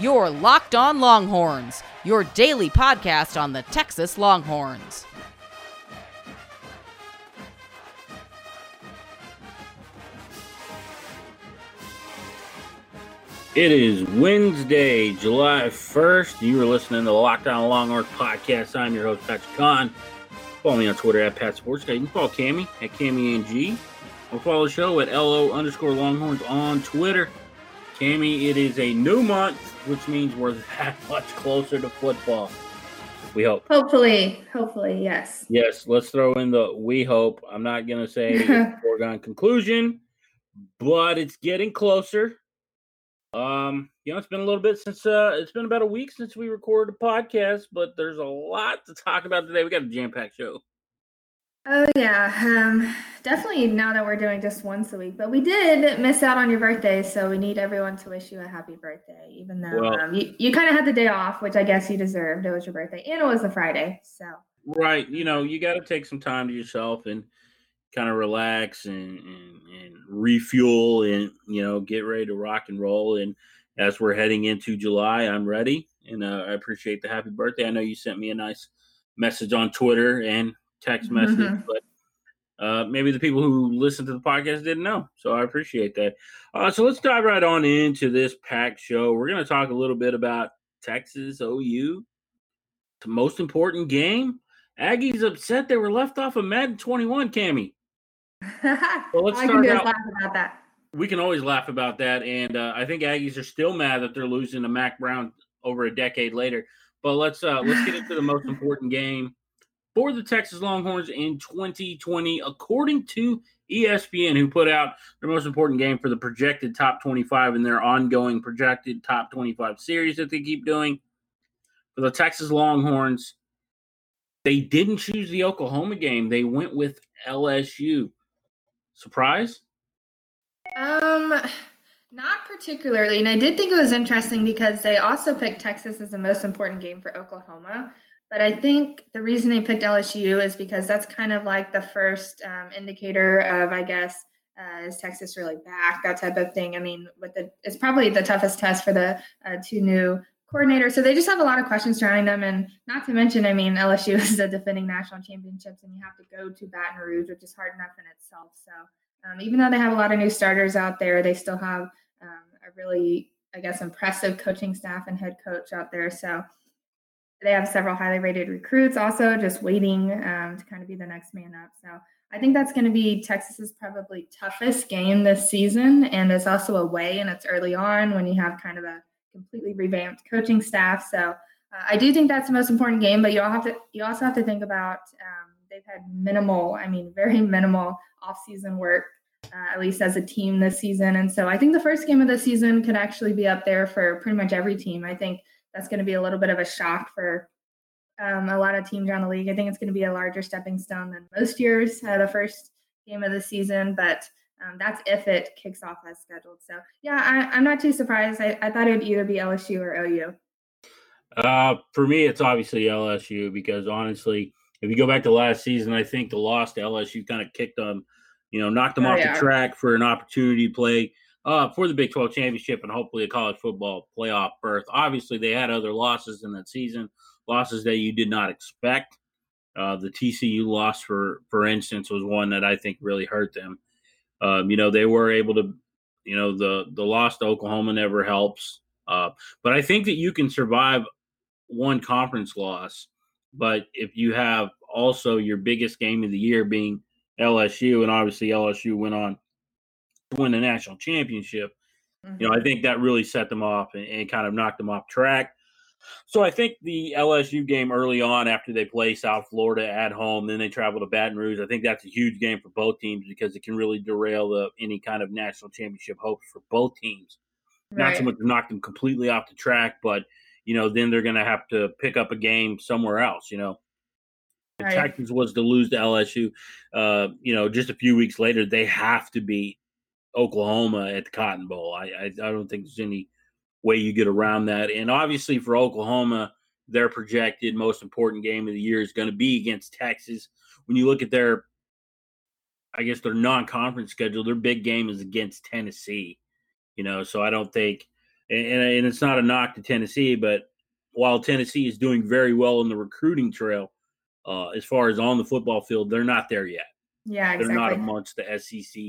Your Locked On Longhorns, your daily podcast on the Texas Longhorns. It is Wednesday, July 1st. You are listening to the Locked On Longhorns podcast. I'm your host, Patrick Kahn. Follow me on Twitter at Pat Sports Guy. You can follow Cammy at CammyNG. Or follow the show at LO underscore Longhorns on Twitter. Cammy, it is a new month, which means we're that much closer to football. We hope. Hopefully, hopefully, yes. Yes, let's throw in the we hope. I'm not going to say foregone conclusion, but it's getting closer. Um, you know, it's been a little bit since uh it's been about a week since we recorded a podcast, but there's a lot to talk about today. We got a jam-packed show. Oh yeah, um, definitely. Now that we're doing just once a week, but we did miss out on your birthday, so we need everyone to wish you a happy birthday. Even though well, um, you, you kind of had the day off, which I guess you deserved. It was your birthday, and it was a Friday, so right. You know, you got to take some time to yourself and kind of relax and, and, and refuel, and you know, get ready to rock and roll. And as we're heading into July, I'm ready, and uh, I appreciate the happy birthday. I know you sent me a nice message on Twitter and text message, mm-hmm. but uh, maybe the people who listen to the podcast didn't know. So I appreciate that. Uh, so let's dive right on into this packed show. We're going to talk a little bit about Texas OU, the most important game. Aggies upset they were left off of Madden 21, Cammy. well, let's start out. laugh about that. We can always laugh about that, and uh, I think Aggies are still mad that they're losing to Mack Brown over a decade later. But let's uh, let's get into the most important game for the Texas Longhorns in 2020, according to ESPN, who put out their most important game for the projected top 25 in their ongoing projected top 25 series that they keep doing. For the Texas Longhorns, they didn't choose the Oklahoma game. They went with LSU. Surprise? Um, not particularly. And I did think it was interesting because they also picked Texas as the most important game for Oklahoma. But I think the reason they picked LSU is because that's kind of like the first um, indicator of, I guess, uh, is Texas really back? That type of thing. I mean, with the it's probably the toughest test for the uh, two new coordinators. So they just have a lot of questions surrounding them, and not to mention, I mean, LSU is the defending national championships, and you have to go to Baton Rouge, which is hard enough in itself. So um, even though they have a lot of new starters out there, they still have um, a really, I guess, impressive coaching staff and head coach out there. So they have several highly rated recruits also just waiting um, to kind of be the next man up. So I think that's going to be Texas's probably toughest game this season. And it's also away and it's early on when you have kind of a completely revamped coaching staff. So uh, I do think that's the most important game, but you all have to, you also have to think about um, they've had minimal, I mean, very minimal off-season work, uh, at least as a team this season. And so I think the first game of the season could actually be up there for pretty much every team. I think that's going to be a little bit of a shock for um, a lot of teams around the league. I think it's going to be a larger stepping stone than most years, uh, the first game of the season, but um, that's if it kicks off as scheduled. So, yeah, I, am not too surprised. I, I, thought it would either be LSU or OU. Uh, for me, it's obviously LSU because honestly, if you go back to last season, I think the loss to LSU kind of kicked them, you know, knocked them oh, off yeah. the track for an opportunity to play uh, for the Big 12 championship and hopefully a college football playoff berth. Obviously, they had other losses in that season, losses that you did not expect. Uh, the TCU loss, for for instance, was one that I think really hurt them. Um, you know, they were able to, you know, the the loss to Oklahoma never helps. Uh, but I think that you can survive one conference loss. But if you have also your biggest game of the year being LSU, and obviously LSU went on win the national championship. Mm-hmm. You know, I mm-hmm. think that really set them off and, and, kind of knocked them off track. So I think the LSU game early on after they play South Florida at home, then they travel to Baton Rouge. I think that's a huge game for both teams because it can really derail the, any kind of national championship hopes for both teams. Right. Not so much to knock them completely off the track, but you know, then they're going to have to pick up a game somewhere else. You know, if right. Texas was to lose to LSU, uh, you know, just a few weeks later, they have to beat Oklahoma at the Cotton Bowl. I, I, I don't think there's any way you get around that. And obviously for Oklahoma, their projected most important game of the year is going to be against Texas. When you look at their, I guess their non-conference schedule, their big game is against Tennessee. You know, so I don't think and, and it's not a knock to Tennessee, but while Tennessee is doing very well in the recruiting trail, uh, as far as on the football field, they're not there yet. Yeah, exactly. They're not amongst the SEC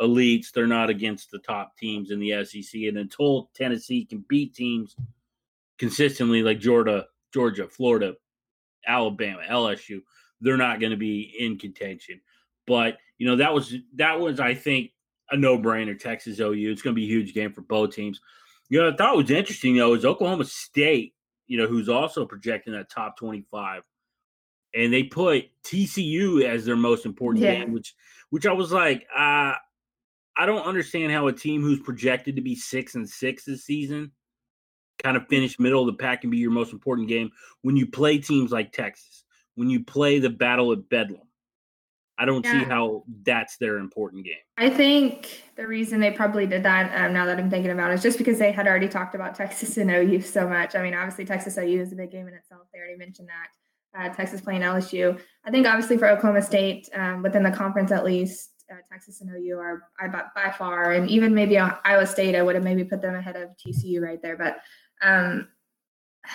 elites. They're not against the top teams in the SEC. And until Tennessee can beat teams consistently like Georgia, Georgia, Florida, Alabama, LSU, they're not going to be in contention. But you know that was that was I think a no brainer. Texas OU. It's going to be a huge game for both teams. You know, I thought was interesting though is Oklahoma State. You know, who's also projecting that top twenty-five, and they put TCU as their most important yeah. game, which which I was like, uh, I don't understand how a team who's projected to be six and six this season kind of finish middle of the pack and be your most important game when you play teams like Texas, when you play the Battle of Bedlam. I don't yeah. see how that's their important game. I think the reason they probably did that, um, now that I'm thinking about it, is just because they had already talked about Texas and OU so much. I mean, obviously, Texas OU is a big game in itself. They already mentioned that. Uh, Texas playing LSU. I think, obviously, for Oklahoma State, um, within the conference at least, uh, Texas and OU are by far, and even maybe Iowa State, I would have maybe put them ahead of TCU right there. But um,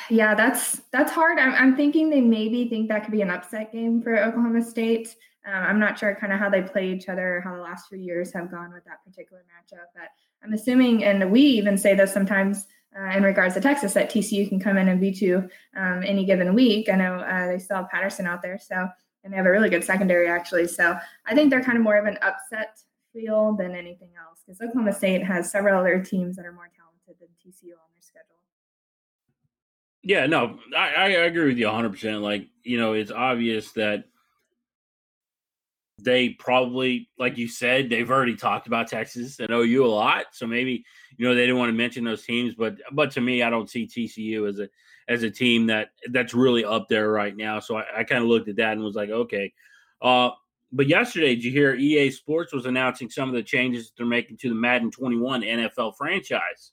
yeah, that's that's hard. I'm, I'm thinking they maybe think that could be an upset game for Oklahoma State. Um, I'm not sure kind of how they play each other, how the last few years have gone with that particular matchup. But I'm assuming, and we even say this sometimes uh, in regards to Texas, that TCU can come in and beat you um, any given week. I know uh, they still have Patterson out there, so and they have a really good secondary actually. So I think they're kind of more of an upset feel than anything else because Oklahoma State has several other teams that are more talented than TCU on their schedule. Yeah, no, I, I agree with you 100%. Like, you know, it's obvious that they probably, like you said, they've already talked about Texas and OU a lot. So maybe, you know, they didn't want to mention those teams. But, but to me, I don't see TCU as a, as a team that that's really up there right now. So I, I kind of looked at that and was like, okay. Uh, but yesterday, did you hear EA Sports was announcing some of the changes that they're making to the Madden 21 NFL franchise?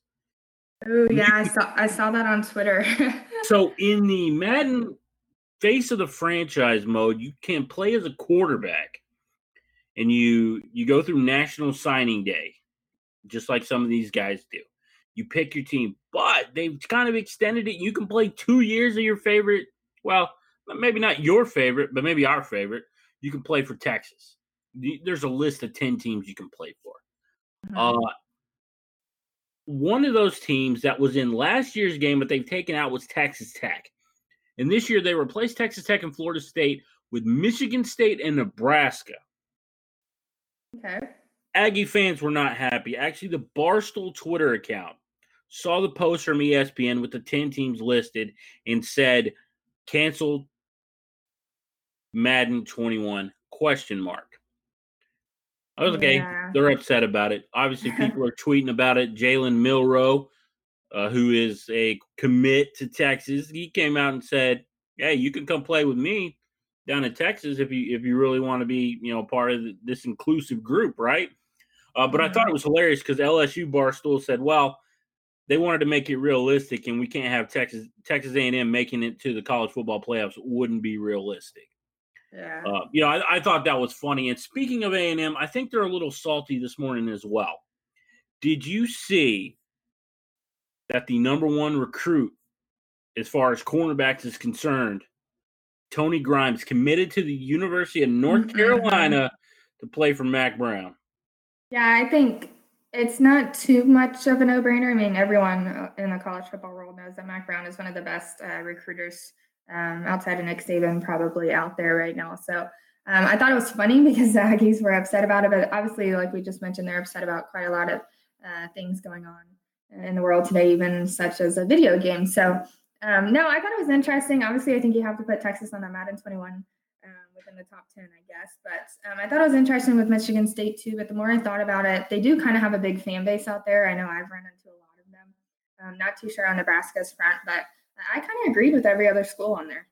Oh yeah, I saw I saw that on Twitter. so in the Madden face of the franchise mode, you can play as a quarterback, and you you go through National Signing Day, just like some of these guys do. You pick your team, but they've kind of extended it. You can play two years of your favorite. Well, maybe not your favorite, but maybe our favorite. You can play for Texas. There's a list of ten teams you can play for. Mm-hmm. Uh, one of those teams that was in last year's game, but they've taken out was Texas Tech. And this year they replaced Texas Tech and Florida State with Michigan State and Nebraska. Okay. Aggie fans were not happy. Actually, the Barstool Twitter account saw the post from ESPN with the 10 teams listed and said canceled Madden 21 question mark. I was okay. Yeah. They're upset about it. Obviously, people are tweeting about it. Jalen Milroe, uh, who is a commit to Texas, he came out and said, "Hey, you can come play with me down in Texas if you if you really want to be, you know, part of this inclusive group, right?" Uh, but I thought it was hilarious because LSU Barstool said, "Well, they wanted to make it realistic, and we can't have Texas Texas A&M making it to the college football playoffs. Wouldn't be realistic." Yeah. Uh, you know, I, I, thought that was funny. And speaking of A and M, I think they're a little salty this morning as well. Did you see that the number one recruit, as far as cornerbacks is concerned, Tony Grimes, committed to the University of North mm-hmm. Carolina to play for Mack Brown? Yeah, I think it's not too much of a no-brainer. I mean, everyone uh, in the college football world knows that Mack Brown is one of the best uh, recruiters um, outside of Nick Saban, probably out there right now. So um, I thought it was funny because the Aggies were upset about it, but obviously, like we just mentioned, they're upset about quite a lot of uh, things going on in the world today, even such as a video game. So um, no, I thought it was interesting. Obviously, I think you have to put Texas on the Madden 21 um, within the top 10, I guess. But um, I thought it was interesting with Michigan State too. But the more I thought about it, they do kind of have a big fan base out there. I know I've run into a lot of them. I'm not too sure on Nebraska's front, but I kind of agreed with every other school on there.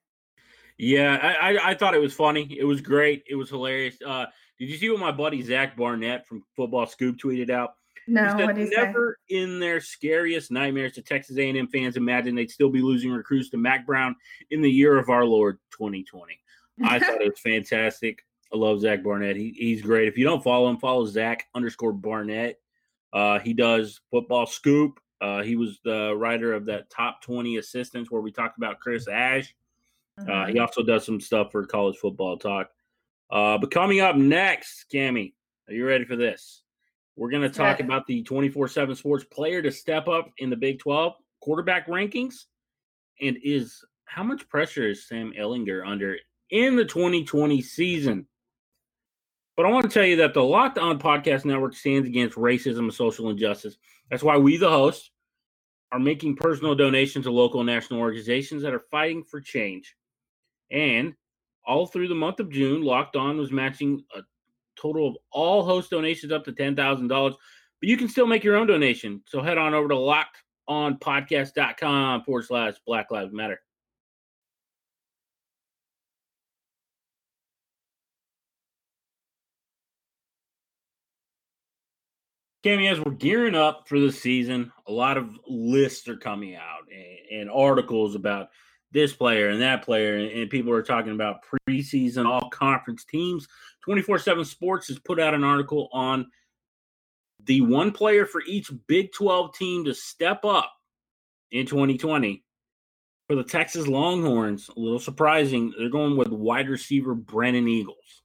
Yeah, I, I, I thought it was funny. It was great. It was hilarious. Uh, did you see what my buddy Zach Barnett from Football Scoop tweeted out? No, what is never say? in their scariest nightmares to Texas A&M fans imagine they'd still be losing recruits to Mack Brown in the year of our Lord 2020. I thought it was fantastic. I love Zach Barnett. He, he's great. If you don't follow him, follow Zach underscore Barnett. Uh, he does Football Scoop. Uh, he was the writer of that top 20 assistants where we talked about Chris Ash. Uh, mm-hmm. he also does some stuff for college football talk. Uh, but coming up next, Cammy, are you ready for this? We're going to talk yeah. about the 24 7 sports player to step up in the Big 12 quarterback rankings. And is how much pressure is Sam Ehlinger under in the 2020 season? But I want to tell you that the Locked On Podcast Network stands against racism and social injustice. That's why we, the host, are making personal donations to local and national organizations that are fighting for change. And all through the month of June, Locked On was matching a total of all host donations up to $10,000. But you can still make your own donation. So head on over to lockedonpodcast.com forward slash Black Lives Matter. Cammy, as we're gearing up for the season, a lot of lists are coming out and, and articles about this player and that player, and, people are talking about preseason all conference teams. 24 7 Sports has put out an article on the one player for each Big 12 team to step up in 2020. For the Texas Longhorns, a little surprising, they're going with wide receiver Brennan Eagles.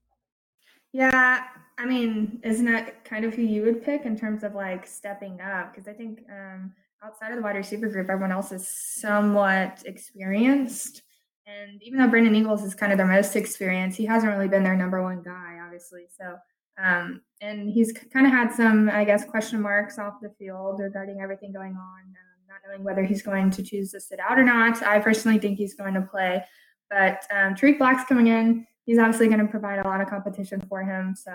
Yeah, I mean, isn't that kind of who you would pick in terms of like stepping up? Because I think um, outside of the wide receiver group, everyone else is somewhat experienced. And even though Brennan Eagles is kind of their most experienced, he hasn't really been their number one guy, obviously. So, um, and he's kind of had some, I guess, question marks off the field regarding everything going on, um, not knowing whether he's going to choose to sit out or not. I personally think he's going to play. But um, Tarik Black's coming in. He's obviously going to provide a lot of competition for him. So,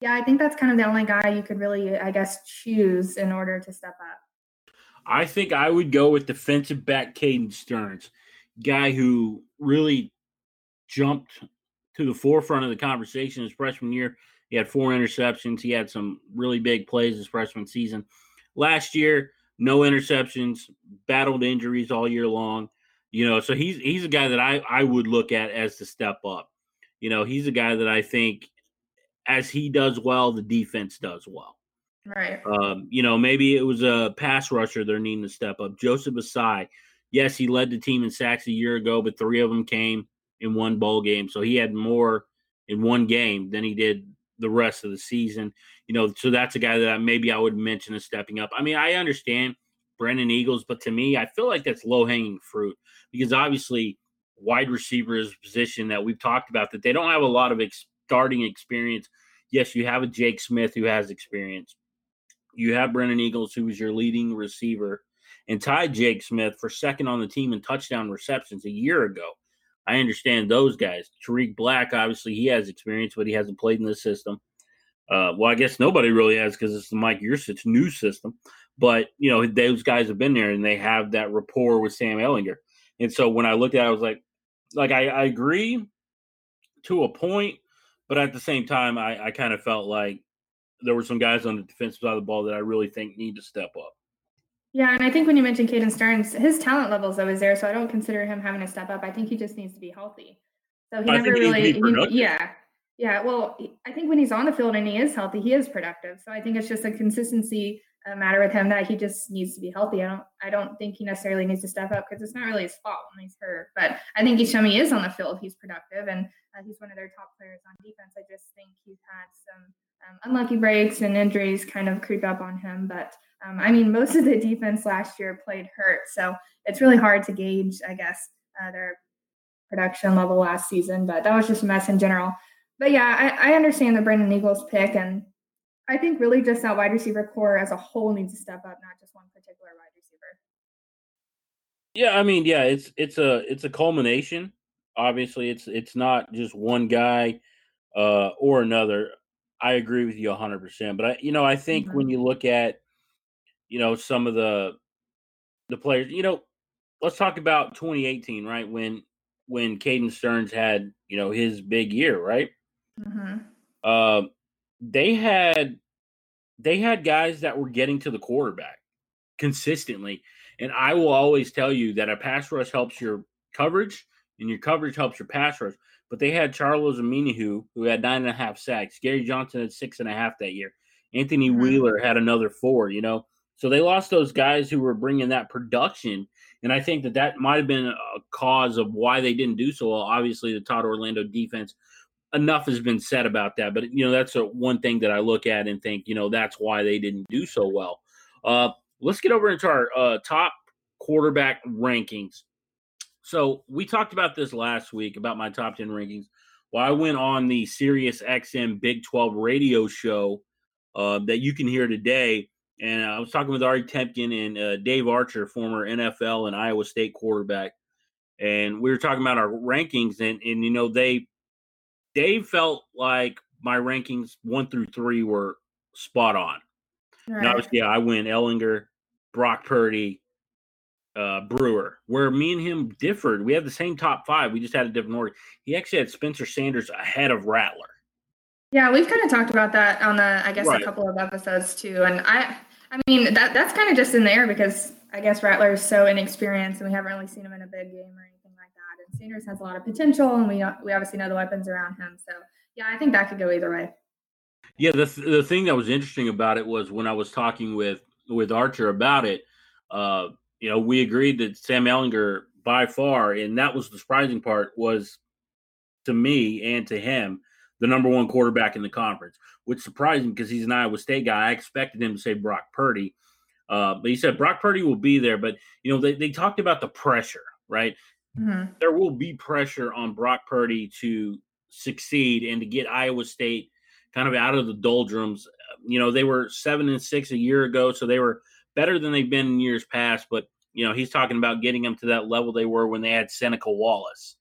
yeah, I think that's kind of the only guy you could really, I guess, choose in order to step up. I think I would go with defensive back Caden Sterns, guy who really jumped to the forefront of the conversation his freshman year. He had four interceptions. He had some really big plays his freshman season. Last year, no interceptions, battled injuries all year long. You know, so he's he's a guy that I I would look at as the step up. You know, he's a guy that I think as he does well, the defense does well. Right. Um, you know, maybe it was a pass rusher they're needing to step up. Joseph Ossai, yes, he led the team in sacks a year ago, but three of them came in one bowl game. So he had more in one game than he did the rest of the season. You know, so that's a guy that maybe I would mention as stepping up. I mean, I understand Brennan Eagles, but to me, I feel like that's low hanging fruit because obviously wide receiver is a position that we've talked about that they don't have a lot of ex- starting experience. Yes, you have a Jake Smith who has experience. You have Brennan Eagles, who was your leading receiver, and tied Jake Smith for second on the team in touchdown receptions a year ago. I understand those guys. Tarik Black, obviously, he has experience, but he hasn't played in this system. Uh, well, I guess nobody really has because it's the Mike Yurcich new system. But you know, those guys have been there and they have that rapport with Sam Ehlinger. And so when I looked at, it, I was like, like I, I agree to a point, but at the same time, I, I kind of felt like there were some guys on the defensive side of the ball that I really think need to step up. Yeah, and I think when you mentioned Caden Sterns, his talent levels always there, so I don't consider him having to step up. I think he just needs to be healthy. So he I never really, he, yeah, yeah. Well, I think when he's on the field and he is healthy, he is productive. So I think it's just a consistency uh, matter with him that he just needs to be healthy. I don't, I don't think he necessarily needs to step up because it's not really his fault when he's hurt. But I think he is on the field, he's productive and uh, he's one of their top players on defense. I just think he's had some um, unlucky breaks and injuries kind of creep up on him. But um, I mean, most of the defense last year played hurt, so it's really hard to gauge, I guess, uh, their production level last season. But that was just a mess in general. But yeah, I, I understand the Brennan Eagles pick, and I think really just that wide receiver corps as a whole needs to step up, not just one particular wide receiver. Yeah, I mean, yeah, it's it's a it's a culmination. Obviously, it's it's not just one guy uh, or another. I agree with you 100%. But I, you know, I think mm-hmm. when you look at, you know, some of the the players, you know, let's talk about 2018, right? When when Caden Sterns had, you know, his big year, right? Mm-hmm. Uh, they had they had guys that were getting to the quarterback consistently. And I will always tell you that a pass rush helps your coverage and your coverage helps your pass rush but they had Charles Omenihu, who had nine and a half sacks. Gary Johnson had six and a half that year. Anthony mm-hmm. Wheeler had another four, you know. So they lost those guys who were bringing that production. And I think that that might have been a cause of why they didn't do so well. Obviously, the Todd Orlando defense, enough has been said about that. But, you know, that's a, one thing that I look at and think, you know, that's why they didn't do so well. Uh, let's get over into our uh, top quarterback rankings. So we talked about this last week about my top 10 rankings. Well, I went on the Sirius XM Big 12 radio show uh, that you can hear today. And I was talking with Ari Temkin and uh, Dave Archer, former NFL and Iowa State quarterback. And we were talking about our rankings, and, and you know, they Dave felt like my rankings one through three were spot on. Right. And obviously, yeah, I went Ehlinger, Brock Purdy, uh, Brewer, where me and him differed. We had the same top five. We just had a different order. He actually had Spencer Sanders ahead of Rattler. Yeah, we've kind of talked about that on the, I guess, right. a couple of episodes too. And I, I mean, that that's kind of just in there because I guess Rattler is so inexperienced, and we haven't really seen him in a big game or anything like that. And Sanders has a lot of potential, and we we obviously know the weapons around him. So yeah, I think that could go either way. Yeah, the the thing that was interesting about it was when I was talking with with Archer about it. Uh, you know, we agreed that Sam Ehlinger by far, and that was the surprising part, was to me and to him the number one quarterback in the conference, which surprised me because he's an Iowa State guy. I expected him to say Brock Purdy, uh, but he said Brock Purdy will be there. But you know, they, they talked about the pressure, right? Mm-hmm. There will be pressure on Brock Purdy to succeed and to get Iowa State kind of out of the doldrums. You know, they were seven and six a year ago, so they were better than they've been in years past. But you know, he's talking about getting them to that level they were when they had Seneca Wallace.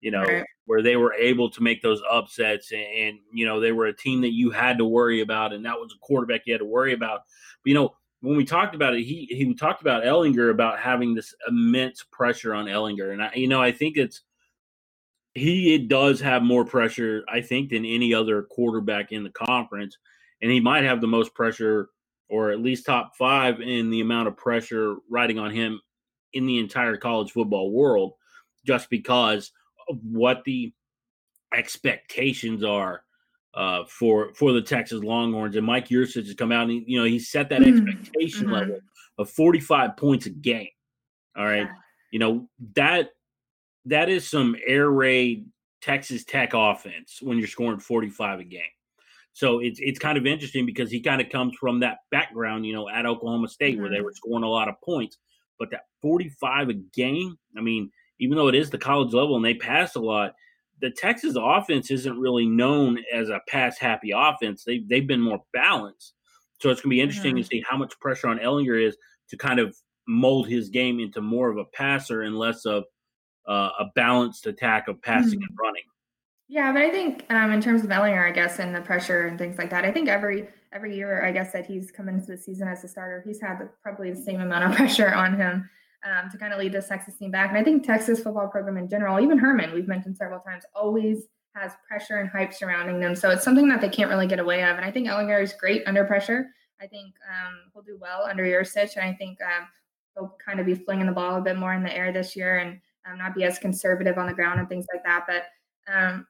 You know, right. where they were able to make those upsets, and, and, you know they were a team that you had to worry about, and that was a quarterback you had to worry about. But you know, when we talked about it, he he talked about Ehlinger about having this immense pressure on Ehlinger, and I, you know, I think it's he it does have more pressure, I think, than any other quarterback in the conference, and he might have the most pressure or at least top five in the amount of pressure riding on him in the entire college football world, just because of what the expectations are uh, for for the Texas Longhorns. And Mike Yurcich has come out and you know he set that mm-hmm. expectation mm-hmm. level of 45 points a game. All right, yeah. you know that that is some air raid Texas Tech offense when you're scoring 45 a game. So it's it's kind of interesting because he kind of comes from that background, you know, at Oklahoma State mm-hmm. where they mm-hmm. were scoring a lot of points. But that 45 a game, I mean, even though it is the college level and they pass a lot, the Texas offense isn't really known as a pass happy offense. They they've been more balanced. So it's going to be interesting mm-hmm. to see how much pressure on Ehlinger is to kind of mold his game into more of a passer and less of uh, a balanced attack of passing mm-hmm. and running. Yeah, but I think um, in terms of Ehlinger, I guess, and the pressure and things like that, I think every every year, I guess that he's come into the season as a starter, he's had probably the same amount of pressure on him um, to kind of lead this Texas team back. And I think Texas football program in general, even Herman, we've mentioned several times, always has pressure and hype surrounding them. So it's something that they can't really get away of. And I think Ehlinger is great under pressure. I think um, he'll do well under Yurcich, and I think um, he'll kind of be flinging the ball a bit more in the air this year and um, not be as conservative on the ground and things like that. But um,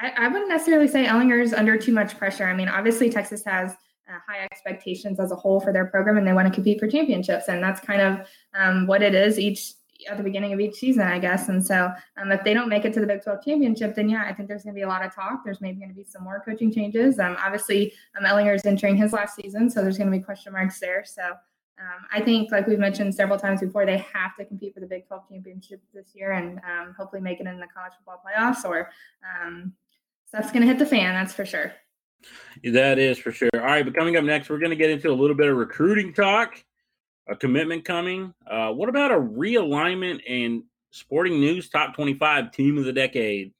I, I, wouldn't necessarily say Ehlinger is under too much pressure. I mean, obviously Texas has uh, high expectations as a whole for their program, and they want to compete for championships, and that's kind of um, what it is each at the beginning of each season, I guess. And so, um, if they don't make it to the Big 12 championship, then yeah, I think there's going to be a lot of talk. There's maybe going to be some more coaching changes. Um, obviously, um, Ehlinger is entering his last season, so there's going to be question marks there. So. Um, I think, like we've mentioned several times before, they have to compete for the Big 12 championship this year and um, hopefully make it in the college football playoffs or um, stuff's going to hit the fan, that's for sure. That is for sure. All right, but coming up next, we're going to get into a little bit of recruiting talk, a commitment coming. Uh, what about a realignment and sporting news top 25 team of the decade?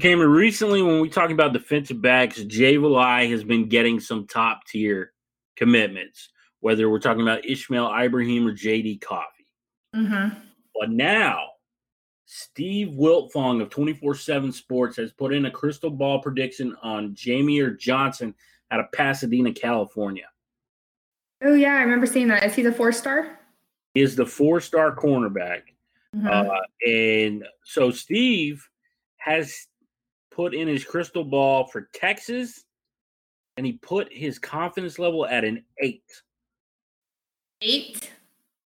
Cameron, recently when we talk about defensive backs, Jay Valai has been getting some top tier commitments, whether we're talking about Ishmael Ibraheem or JD Coffey. Mm-hmm. But now, Steve Wiltfong of 24 7 Sports has put in a crystal ball prediction on Jamier Johnson out of Pasadena, California. Oh, yeah, I remember seeing that. Is he the four star? He is the four star cornerback. Mm-hmm. Uh, and so Steve has put in his crystal ball for Texas, and he put his confidence level at an eight. Eight.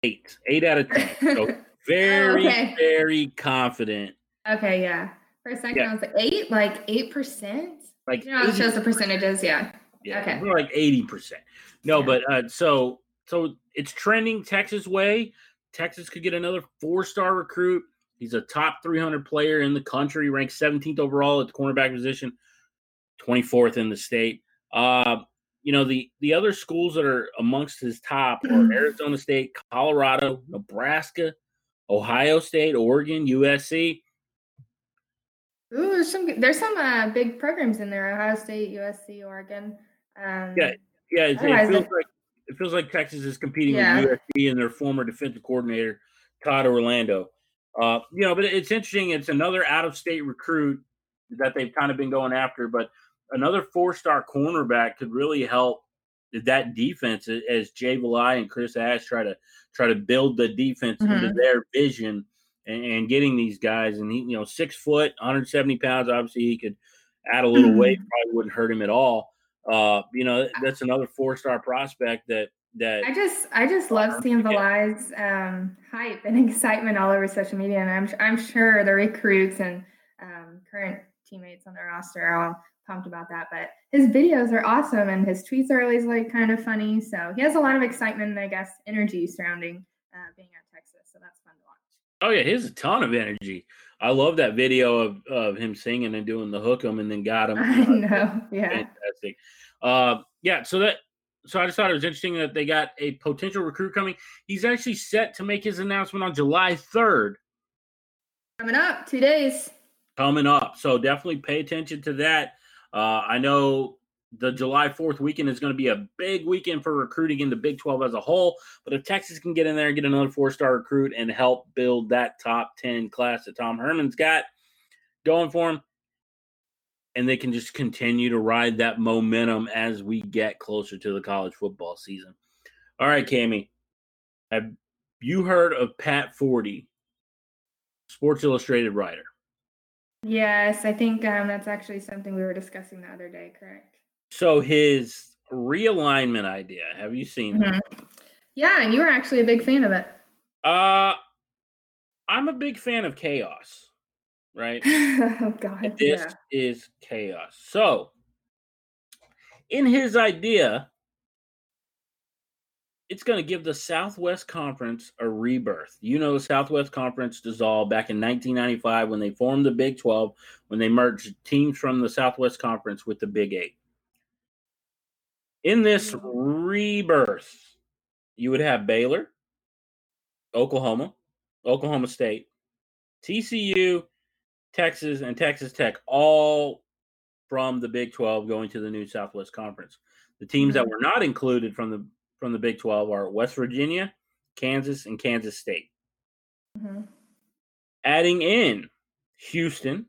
Eight. Eight out of ten. So very, okay. very confident. Okay, yeah. For a second, yeah. I was like eight, like eight percent. Like you know, it shows the percentages. Yeah. Yeah. Okay. We're like eighty percent. No, yeah. but uh, so so it's trending Texas way. Texas could get another four-star recruit. He's a top 300 player in the country, ranked 17th overall at the cornerback position, 24th in the state. Uh, you know the the other schools that are amongst his top are. Arizona State, Colorado, Nebraska, Ohio State, Oregon, USC. Ooh, there's some there's some uh, big programs in there: Ohio State, USC, Oregon. Um, yeah, yeah. It, it feels like it feels like Texas is competing yeah. with USC and their former defensive coordinator Todd Orlando. Uh, you know, but it's interesting. It's another out-of-state recruit that they've kind of been going after, but another four-star cornerback could really help that defense as Jay Valai and Chris Ash try to try to build the defense mm-hmm. into their vision and, and, getting these guys. And he, you know, six foot, 170 pounds. Obviously, he could add a little mm-hmm. weight. Probably wouldn't hurt him at all. Uh, you know, that's another four star prospect that that I just I just love seeing Valai's um, hype and excitement all over social media, and I'm I'm sure the recruits and um, current teammates on the roster are all pumped about that. But his videos are awesome, and his tweets are always like kind of funny. So he has a lot of excitement and I guess energy surrounding uh, being at Texas. So that's fun to watch. Oh yeah, he has a ton of energy. I love that video of, of him singing and doing the hook 'em and then got him. I know, yeah, fantastic. Uh, yeah, so that so I just thought it was interesting that they got a potential recruit coming. He's actually set to make his announcement on July third. Coming up, two days. Coming up, so definitely pay attention to that. Uh, I know the July 4th weekend is going to be a big weekend for recruiting in the Big 12 as a whole. But if Texas can get in there and get another four star recruit and help build that top 10 class that Tom Herman's got going for him, and they can just continue to ride that momentum as we get closer to the college football season. All right, Cami, have you heard of Pat Forde, Sports Illustrated writer? Yes, I think um, that's actually something we were discussing the other day, correct? So his realignment idea, have you seen mm-hmm. Yeah, and you were actually a big fan of it. Uh I'm a big fan of chaos, right? oh god. this yeah. is chaos. So in his idea, it's going to give the Southwest Conference a rebirth. You know, the Southwest Conference dissolved back in 1995 when they formed the Big 12, when they merged teams from the Southwest Conference with the Big Eight. In this rebirth, you would have Baylor, Oklahoma, Oklahoma State, TCU, Texas, and Texas Tech, all from the Big 12 going to the new Southwest Conference. The teams that mm-hmm. were not included from the from the Big 12 are West Virginia, Kansas, and Kansas State. Mm-hmm. Adding in Houston,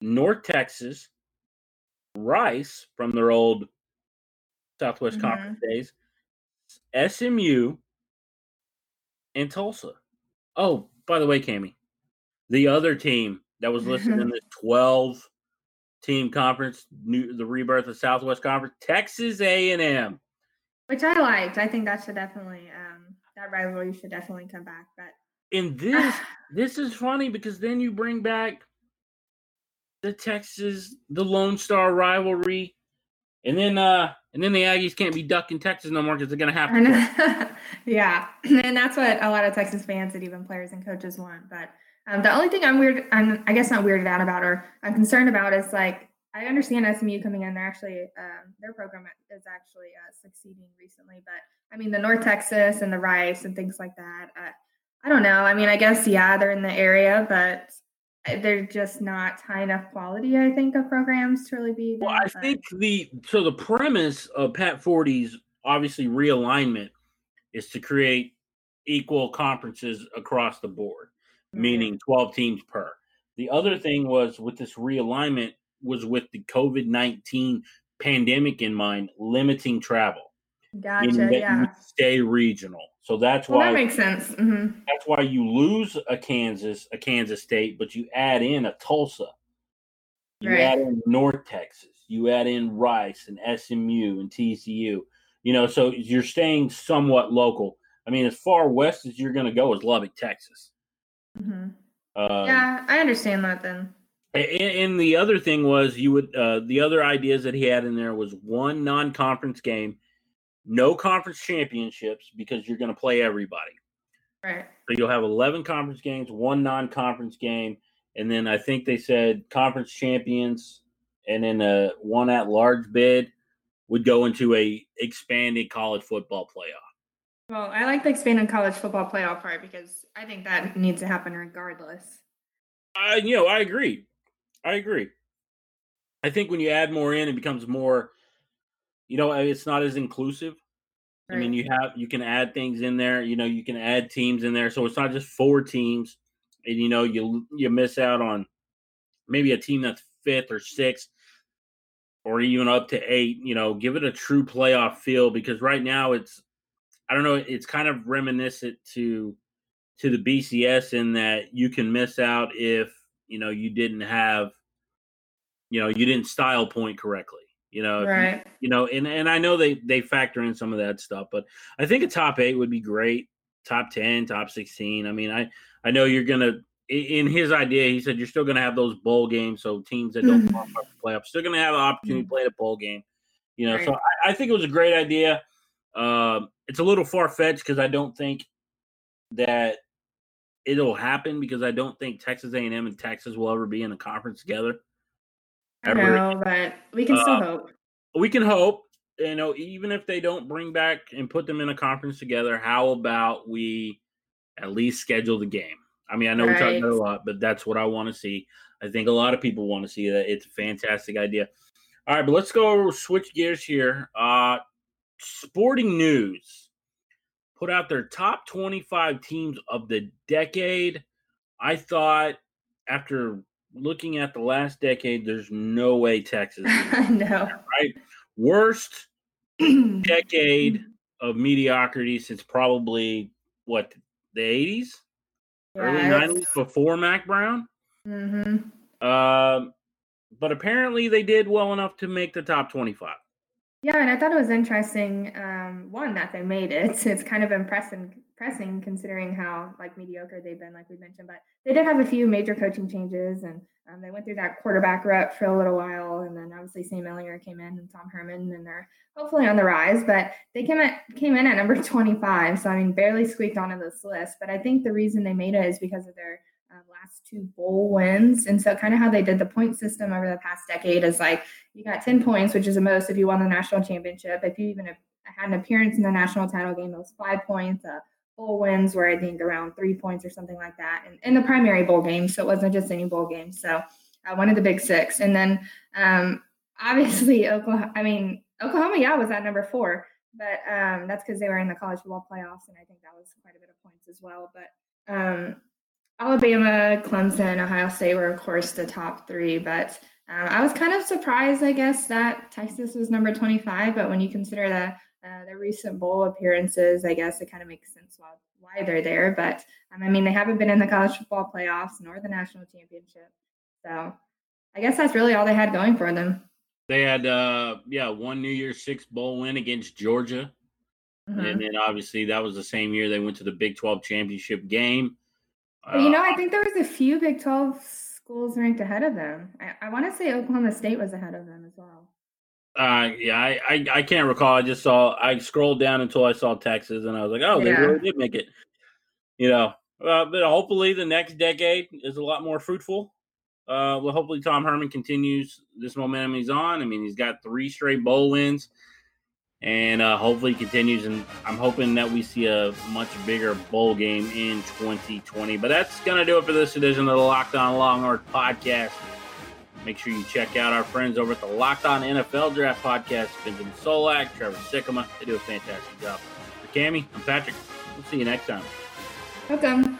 North Texas, Rice from their old Southwest mm-hmm. Conference days, SMU, and Tulsa. Oh, by the way, Cami, the other team that was listed in the 12 team conference, new, the rebirth of Southwest Conference, Texas A&M which I liked. I think that should definitely um, that rivalry should definitely come back. But in this, this is funny because then you bring back the Texas, the Lone Star rivalry, and then uh and then the Aggies can't be ducking Texas no more because they're gonna have to. yeah, and that's what a lot of Texas fans and even players and coaches want. But um, the only thing I'm weird, I'm I guess not weirded out about, or I'm concerned about is like I understand SMU coming in. They're actually um, their program is actually uh, succeeding recently, but I mean the North Texas and the Rice and things like that. Uh, I don't know. I mean, I guess yeah, they're in the area, but they're just not high enough quality. I think of programs to really be. Well, I think the so the premise of Pat Forde's obviously realignment is to create equal conferences across the board. Meaning twelve teams per. The other thing was with this realignment was with the COVID 19 pandemic in mind, limiting travel. Gotcha. Yeah. stay regional. So that's well, why that makes sense. Mm-hmm. That's why you lose a Kansas, a Kansas State, but you add in a Tulsa. You right. add in North Texas, you add in Rice and SMU and TCU. You know, so you're staying somewhat local. I mean, as far west as you're going to go is Lubbock, Texas. Mm-hmm. Uh, yeah, I understand that then. And, and, the other thing was you would uh, the other ideas that he had in there was one non-conference game, no conference championships because you're going to play everybody. Right. So you'll have 11 conference games, one non-conference game, and then I think they said conference champions, and then a one at large bid would go into a expanded college football playoff. Well, I like the expanded college football playoff part because I think that needs to happen regardless. I, you know, I agree. I agree. I think when you add more in, it becomes more. You know, it's not as inclusive. Right. I mean, you have you can add things in there. You know, you can add teams in there, so it's not just four teams and you know you you miss out on maybe a team that's fifth or sixth or even up to eight you know give it a true playoff feel because right now it's i don't know it's kind of reminiscent to to the bcs in that you can miss out if you know you didn't have you know you didn't style point correctly you know right you, you know and and i know they they factor in some of that stuff but i think a top eight would be great top 10 top 16 i mean i I know you're gonna. In his idea, he said you're still going to have those bowl games, so teams that don't mm-hmm. qualify for playoffs still going to have an opportunity to mm-hmm. play a bowl game. You know, right. so I, I, think it was a great idea. Um, it's a little far fetched because I don't think that it'll happen because I don't think Texas A&M and Texas will ever be in a conference together. Ever. No, but we can still uh, hope. We can hope. You know, even if they don't bring back and put them in a conference together, how about we at least schedule the game. I mean, I know right. we talked about a lot, but that's what I want to see. I think a lot of people want to see that. It's a fantastic idea. All right, but let's go switch gears here. Uh, sporting news put out their top 25 teams of the decade. I thought after looking at the last decade, there's no way Texas. no. Right? Worst decade of mediocrity since probably what the 80s, early 90s before Mack Brown. Mm-hmm. Um, but apparently they did well enough to make the top 25. Yeah, and I thought it was interesting. Um, one that they made it. It's kind of impressive, considering how like mediocre they've been, like we mentioned. But they did have a few major coaching changes, and um, they went through that quarterback rut for a little while, and then obviously Sam Ehlinger came in and Tom Herman, and they're hopefully on the rise. But they came at came in at number 25, so I mean barely squeaked onto this list. But I think the reason they made it is because of their uh, last two bowl wins, and so kind of how they did the point system over the past decade is like you got 10 points, which is the most if you won the national championship. If you even had an appearance in the national title game, those five points. Uh, bowl wins were I think around three points or something like that, and in the primary bowl game. So it wasn't just any bowl game. So uh, one of the big six, and then um, obviously Oklahoma. I mean Oklahoma, yeah, was at number four, but um, that's because they were in the college football playoffs, and I think that was quite a bit of points as well. But um, Alabama, Clemson, Ohio State were of course the top three, but. Um, I was kind of surprised, I guess, that Texas was number 25. But when you consider the uh, their recent bowl appearances, I guess it kind of makes sense why, why they're there. But um, I mean, they haven't been in the college football playoffs nor the national championship. So I guess that's really all they had going for them. They had, uh, yeah, one New Year's Six bowl win against Georgia. Mm-hmm. And then obviously that was the same year they went to the Big 12 championship game. But, you know, I uh, think there was a few Big 12 schools ranked ahead of them. I, I want to say Oklahoma State was ahead of them as well. Uh, yeah, I, I, I can't recall. I just saw I scrolled down until I saw Texas, and I was like, oh, they yeah. really did make it. You know, uh, but hopefully the next decade is a lot more fruitful. Uh, well, hopefully Tom Herman continues this momentum he's on. I mean, he's got three straight bowl wins, and uh, hopefully continues. And I'm hoping that we see a much bigger bowl game in 2020. But that's gonna do it for this edition of the Locked On Longhorn podcast. Make sure you check out our friends over at the Locked On NFL Draft Podcast, Benjamin Solak, Trevor Sikkema. They do a fantastic job. For Cami, I'm Patrick. We'll see you next time. Welcome.